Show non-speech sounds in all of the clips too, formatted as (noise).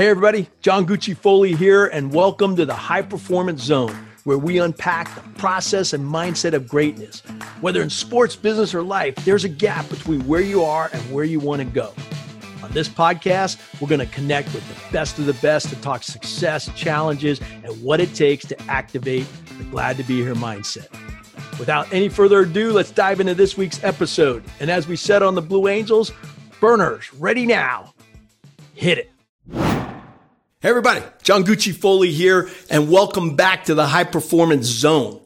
Hey, everybody, John Gucci Foley here, and welcome to the High Performance Zone, where we unpack the process and mindset of greatness. Whether in sports, business, or life, there's a gap between where you are and where you want to go. On this podcast, we're going to connect with the best of the best to talk success, challenges, and what it takes to activate the glad to be here mindset. Without any further ado, let's dive into this week's episode. And as we said on the Blue Angels, burners ready now. Hit it. Hey, everybody, John Gucci Foley here, and welcome back to the High Performance Zone.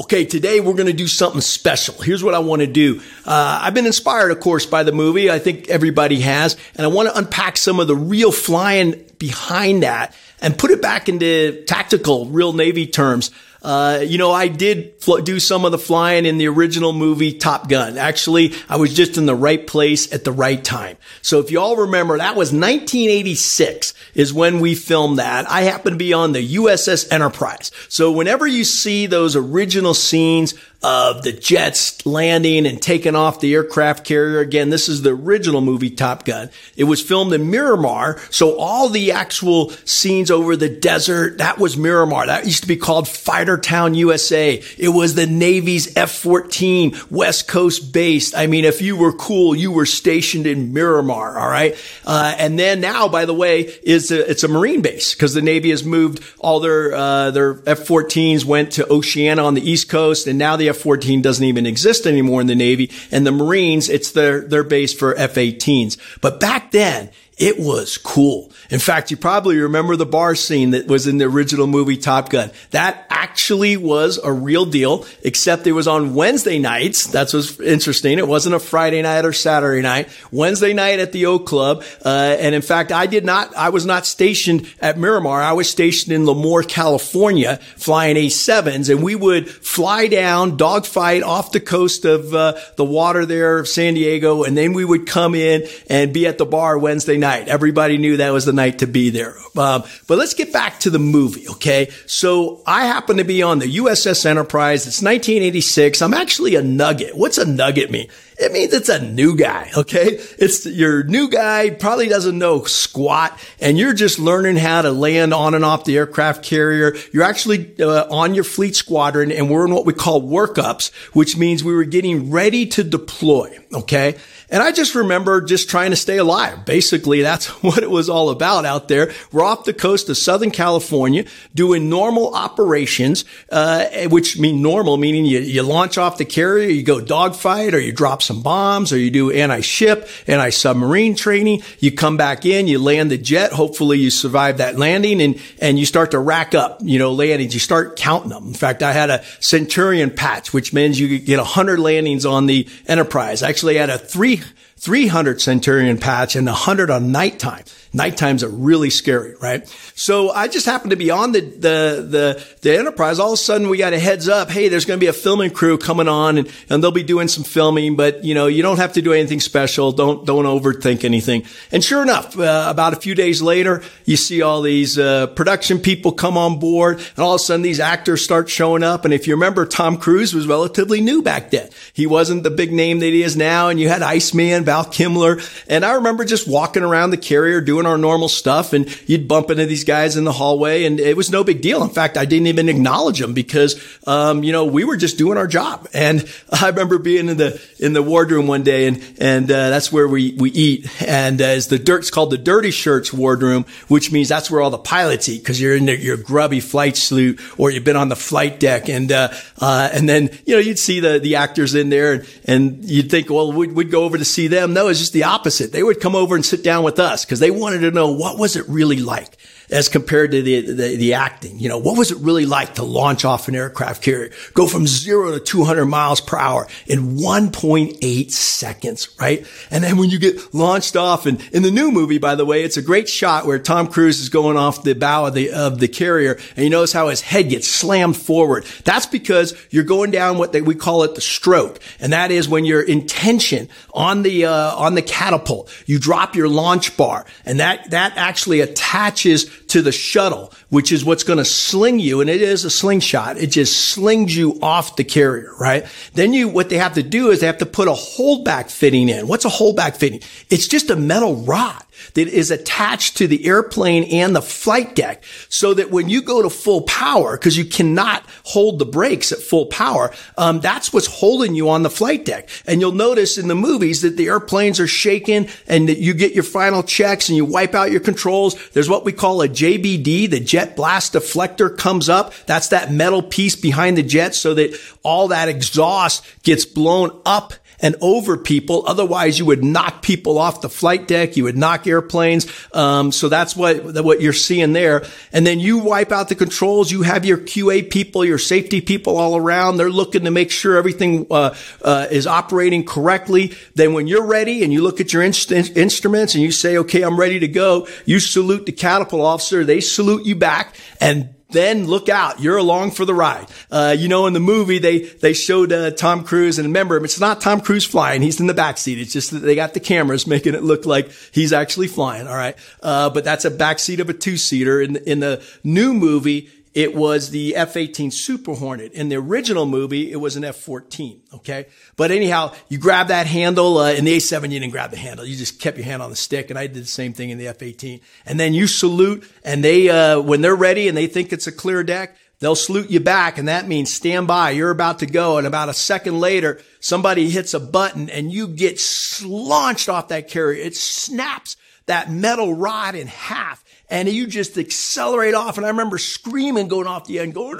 Okay, today we're going to do something special. Here's what I want to do. Uh, I've been inspired, of course, by the movie. I think everybody has, and I want to unpack some of the real flying behind that and put it back into tactical, real Navy terms. Uh, you know, I did fl- do some of the flying in the original movie Top Gun. Actually, I was just in the right place at the right time. So if you all remember, that was 1986 is when we filmed that. I happened to be on the USS Enterprise. So whenever you see those original scenes of the jets landing and taking off the aircraft carrier. Again, this is the original movie Top Gun. It was filmed in Miramar. So all the actual scenes over the desert, that was Miramar. That used to be called Fighter Town, USA. It was the Navy's F-14 West Coast based. I mean, if you were cool, you were stationed in Miramar. All right. Uh, and then now, by the way, is a, it's a Marine base because the Navy has moved all their, uh, their F-14s went to Oceana on the East Coast and now the F-14 doesn't even exist anymore in the Navy. And the Marines, it's their, their base for F-18s. But back then, it was cool. In fact, you probably remember the bar scene that was in the original movie Top Gun. That actually was a real deal, except it was on Wednesday nights. That's what's interesting. It wasn't a Friday night or Saturday night. Wednesday night at the O Club. Uh, and in fact, I did not, I was not stationed at Miramar. I was stationed in Lemoore, California, flying A7s. And we would fly down, dogfight off the coast of uh, the water there of San Diego. And then we would come in and be at the bar Wednesday night night. Everybody knew that was the night to be there. Um, but let's get back to the movie, okay? So I happen to be on the USS Enterprise. It's 1986. I'm actually a nugget. What's a nugget mean? It means it's a new guy, okay? It's your new guy, probably doesn't know squat, and you're just learning how to land on and off the aircraft carrier. You're actually uh, on your fleet squadron, and we're in what we call workups, which means we were getting ready to deploy, okay? And I just remember just trying to stay alive. Basically, that's (laughs) what it was all about out there. We're off the coast of Southern California doing normal operations, uh, which mean normal, meaning you, you launch off the carrier, you go dogfight, or you drop some bombs, or you do anti-ship, anti-submarine training. You come back in, you land the jet. Hopefully you survive that landing and, and you start to rack up, you know, landings. You start counting them. In fact, I had a Centurion patch, which means you get a 100 landings on the Enterprise. I actually had a three 300 Centurion patch and 100 on nighttime. Nighttimes are really scary, right? So I just happened to be on the, the, the, the Enterprise. All of a sudden we got a heads up. Hey, there's going to be a filming crew coming on and, and they'll be doing some filming, but you know, you don't have to do anything special. Don't, don't overthink anything. And sure enough, uh, about a few days later, you see all these, uh, production people come on board and all of a sudden these actors start showing up. And if you remember, Tom Cruise was relatively new back then. He wasn't the big name that he is now. And you had Iceman, Val Kilmer. And I remember just walking around the carrier doing our normal stuff and you'd bump into these guys in the hallway and it was no big deal. In fact, I didn't even acknowledge them because, um, you know, we were just doing our job. And (laughs) I remember being in the, in the wardroom one day and, and, uh, that's where we, we eat. And uh, as the dirt, it's called the dirty shirts wardroom, which means that's where all the pilots eat because you're in the, your grubby flight suit or you've been on the flight deck. And, uh, uh, and then, you know, you'd see the, the actors in there and, and you'd think, well, we'd, we'd go over to see them. No, it's just the opposite. They would come over and sit down with us because they wanted to know what was it really like as compared to the, the, the, acting. You know, what was it really like to launch off an aircraft carrier, go from zero to 200 miles per hour in 1.8 seconds, right? And then when you get launched off and in the new movie, by the way, it's a great shot where Tom Cruise is going off the bow of the, of the carrier and you notice how his head gets slammed forward. That's because you're going down what they, we call it the stroke. And that is when you're in tension on the, uh, on the catapult, you drop your launch bar and that, that actually attaches to the shuttle, which is what's going to sling you. And it is a slingshot. It just slings you off the carrier, right? Then you, what they have to do is they have to put a holdback fitting in. What's a holdback fitting? It's just a metal rod that is attached to the airplane and the flight deck so that when you go to full power, because you cannot hold the brakes at full power, um, that's what's holding you on the flight deck. And you'll notice in the movies that the airplanes are shaking and that you get your final checks and you wipe out your controls. There's what we call a JBD, the jet blast deflector comes up. That's that metal piece behind the jet so that all that exhaust gets blown up and over people. Otherwise, you would knock people off the flight deck. You would knock airplanes. Um, so that's what what you're seeing there. And then you wipe out the controls. You have your QA people, your safety people all around. They're looking to make sure everything uh, uh, is operating correctly. Then when you're ready and you look at your inst- instruments and you say, "Okay, I'm ready to go," you salute the catapult officer. They salute you back and then look out. You're along for the ride. Uh, you know, in the movie, they, they showed, uh, Tom Cruise and remember, it's not Tom Cruise flying. He's in the back seat. It's just that they got the cameras (laughs) making it look like he's actually flying. All right. Uh, but that's a back seat of a two seater. In, in the new movie, it was the F-18 Super Hornet. In the original movie, it was an F-14. Okay. But anyhow, you grab that handle, uh, in the A7, you didn't grab the handle. You just kept your hand on the stick. And I did the same thing in the F-18. And then you salute and they, uh, when they're ready and they think it's a clear deck, they'll salute you back. And that means stand by. You're about to go. And about a second later, somebody hits a button and you get launched off that carrier. It snaps that metal rod in half and you just accelerate off. And I remember screaming going off the end, going,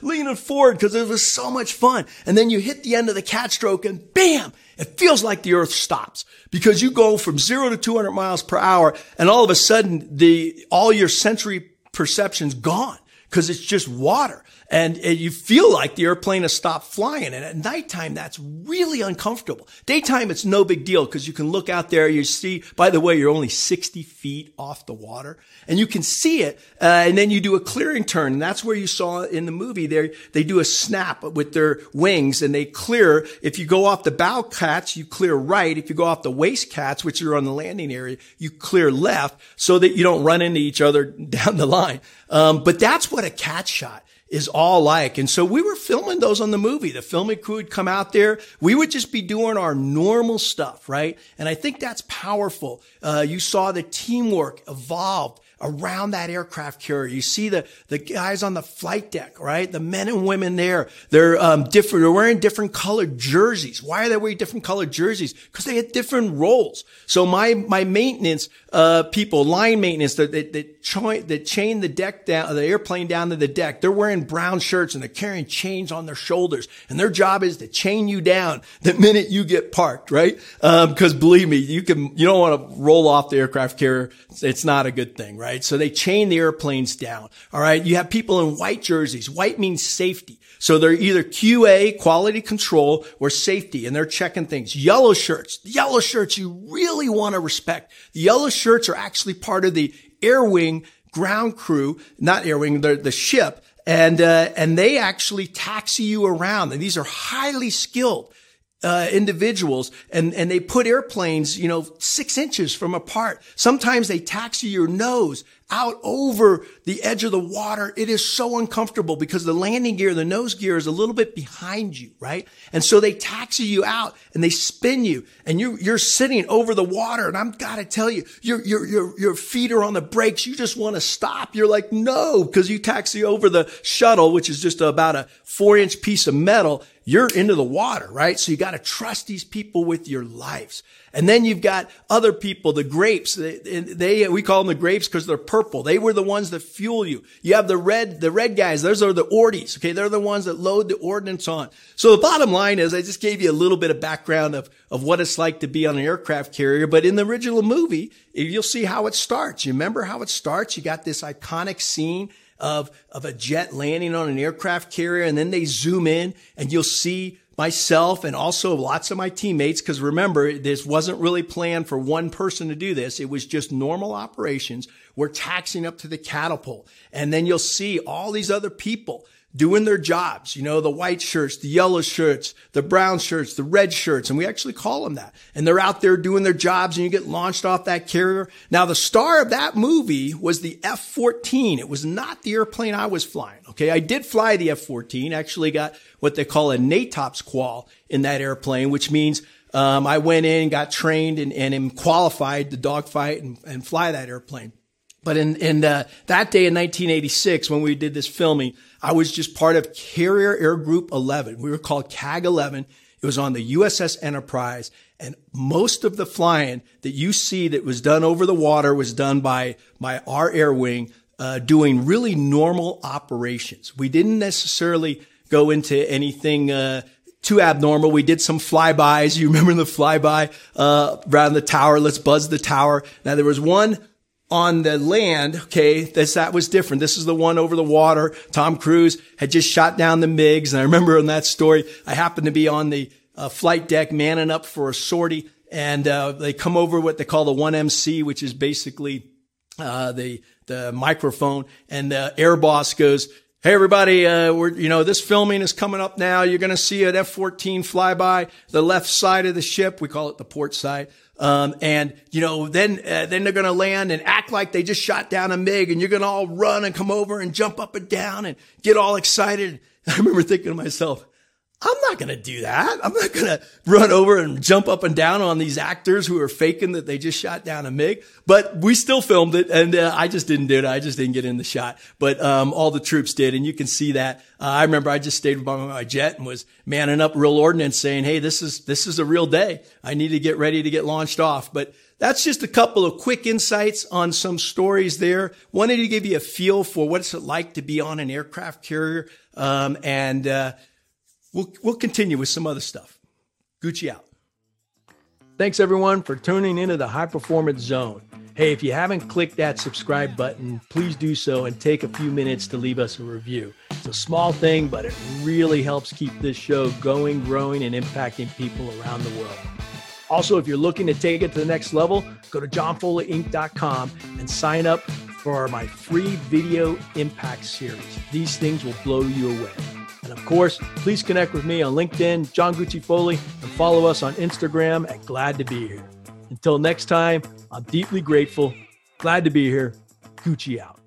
leaning forward because it was so much fun. And then you hit the end of the cat stroke and bam, it feels like the earth stops because you go from zero to 200 miles per hour and all of a sudden the, all your sensory perception's gone because it's just water and, you feel like the airplane has stopped flying. And at nighttime, that's really uncomfortable. Daytime, it's no big deal because you can look out there. You see, by the way, you're only 60 feet off the water and you can see it. Uh, and then you do a clearing turn. And that's where you saw in the movie there, they do a snap with their wings and they clear. If you go off the bow cats, you clear right. If you go off the waist cats, which are on the landing area, you clear left so that you don't run into each other (laughs) down the line. Um, but that's what a cat shot is all like. And so we were filming those on the movie. The filming crew would come out there. We would just be doing our normal stuff, right? And I think that's powerful. Uh, you saw the teamwork evolved around that aircraft carrier. You see the, the guys on the flight deck, right? The men and women there. They're, um, different. They're wearing different colored jerseys. Why are they wearing different colored jerseys? Because they had different roles. So my, my maintenance, uh, people, line maintenance that, that, that, join, that chain the deck down, the airplane down to the deck. They're wearing brown shirts and they're carrying chains on their shoulders. And their job is to chain you down the minute you get parked, right? Um, cause believe me, you can, you don't want to roll off the aircraft carrier. It's not a good thing, right? Right? So they chain the airplanes down. All right. You have people in white jerseys. White means safety. So they're either QA, quality control, or safety, and they're checking things. Yellow shirts. The yellow shirts you really want to respect. The yellow shirts are actually part of the air wing ground crew, not air wing, the, the ship. And, uh, and they actually taxi you around. And these are highly skilled uh, individuals and, and they put airplanes, you know, six inches from apart. Sometimes they taxi your nose out over the edge of the water. It is so uncomfortable because the landing gear, the nose gear is a little bit behind you, right? And so they taxi you out and they spin you and you, you're sitting over the water. And I'm gotta tell you, your, your, your, your feet are on the brakes. You just want to stop. You're like, no, because you taxi over the shuttle, which is just about a four inch piece of metal. You're into the water, right? So you got to trust these people with your lives. And then you've got other people, the grapes. They, they we call them the grapes because they're purple. They were the ones that fuel you. You have the red, the red guys. Those are the ordies. Okay. They're the ones that load the ordnance on. So the bottom line is I just gave you a little bit of background of, of what it's like to be on an aircraft carrier. But in the original movie, you'll see how it starts. You remember how it starts? You got this iconic scene of, of a jet landing on an aircraft carrier. And then they zoom in and you'll see myself and also lots of my teammates. Cause remember, this wasn't really planned for one person to do this. It was just normal operations. We're taxing up to the catapult and then you'll see all these other people doing their jobs. You know, the white shirts, the yellow shirts, the brown shirts, the red shirts. And we actually call them that. And they're out there doing their jobs and you get launched off that carrier. Now, the star of that movie was the F-14. It was not the airplane I was flying. Okay. I did fly the F-14, actually got what they call a NATOPS qual in that airplane, which means um, I went in, got trained, and, and am qualified to dogfight and, and fly that airplane. But in, in uh, that day in 1986, when we did this filming, I was just part of Carrier Air Group 11. We were called CAG 11. It was on the USS Enterprise. And most of the flying that you see that was done over the water was done by, by our air wing, uh, doing really normal operations. We didn't necessarily go into anything, uh, too abnormal. We did some flybys. You remember the flyby, uh, around the tower? Let's buzz the tower. Now there was one on the land, okay, that was different. This is the one over the water. Tom Cruise had just shot down the MiGs. And I remember in that story, I happened to be on the uh, flight deck manning up for a sortie and, uh, they come over what they call the 1MC, which is basically, uh, the, the microphone and the air boss goes, Hey everybody, uh, we're, you know, this filming is coming up now. You're going to see an F-14 fly by the left side of the ship. We call it the port side. Um, and you know, then uh, then they're going to land and act like they just shot down a MiG, and you're going to all run and come over and jump up and down and get all excited. (laughs) I remember thinking to myself, I'm not going to do that. I'm not going to run over and jump up and down on these actors who are faking that they just shot down a MiG. But we still filmed it, and uh, I just didn't do it. I just didn't get in the shot. But um, all the troops did, and you can see that. Uh, I remember I just stayed by my jet and was manning up real ordnance, saying, "Hey, this is this is a real day. I need to get ready to get launched off." But that's just a couple of quick insights on some stories there. Wanted to give you a feel for what it's like to be on an aircraft carrier, um, and. Uh, We'll, we'll continue with some other stuff. Gucci out. Thanks everyone for tuning into the High Performance Zone. Hey, if you haven't clicked that subscribe button, please do so and take a few minutes to leave us a review. It's a small thing, but it really helps keep this show going, growing, and impacting people around the world. Also, if you're looking to take it to the next level, go to johnfoleyinc.com and sign up for my free video impact series. These things will blow you away. And of course, please connect with me on LinkedIn, John Gucci Foley, and follow us on Instagram at Glad to Be Here. Until next time, I'm deeply grateful. Glad to be here. Gucci out.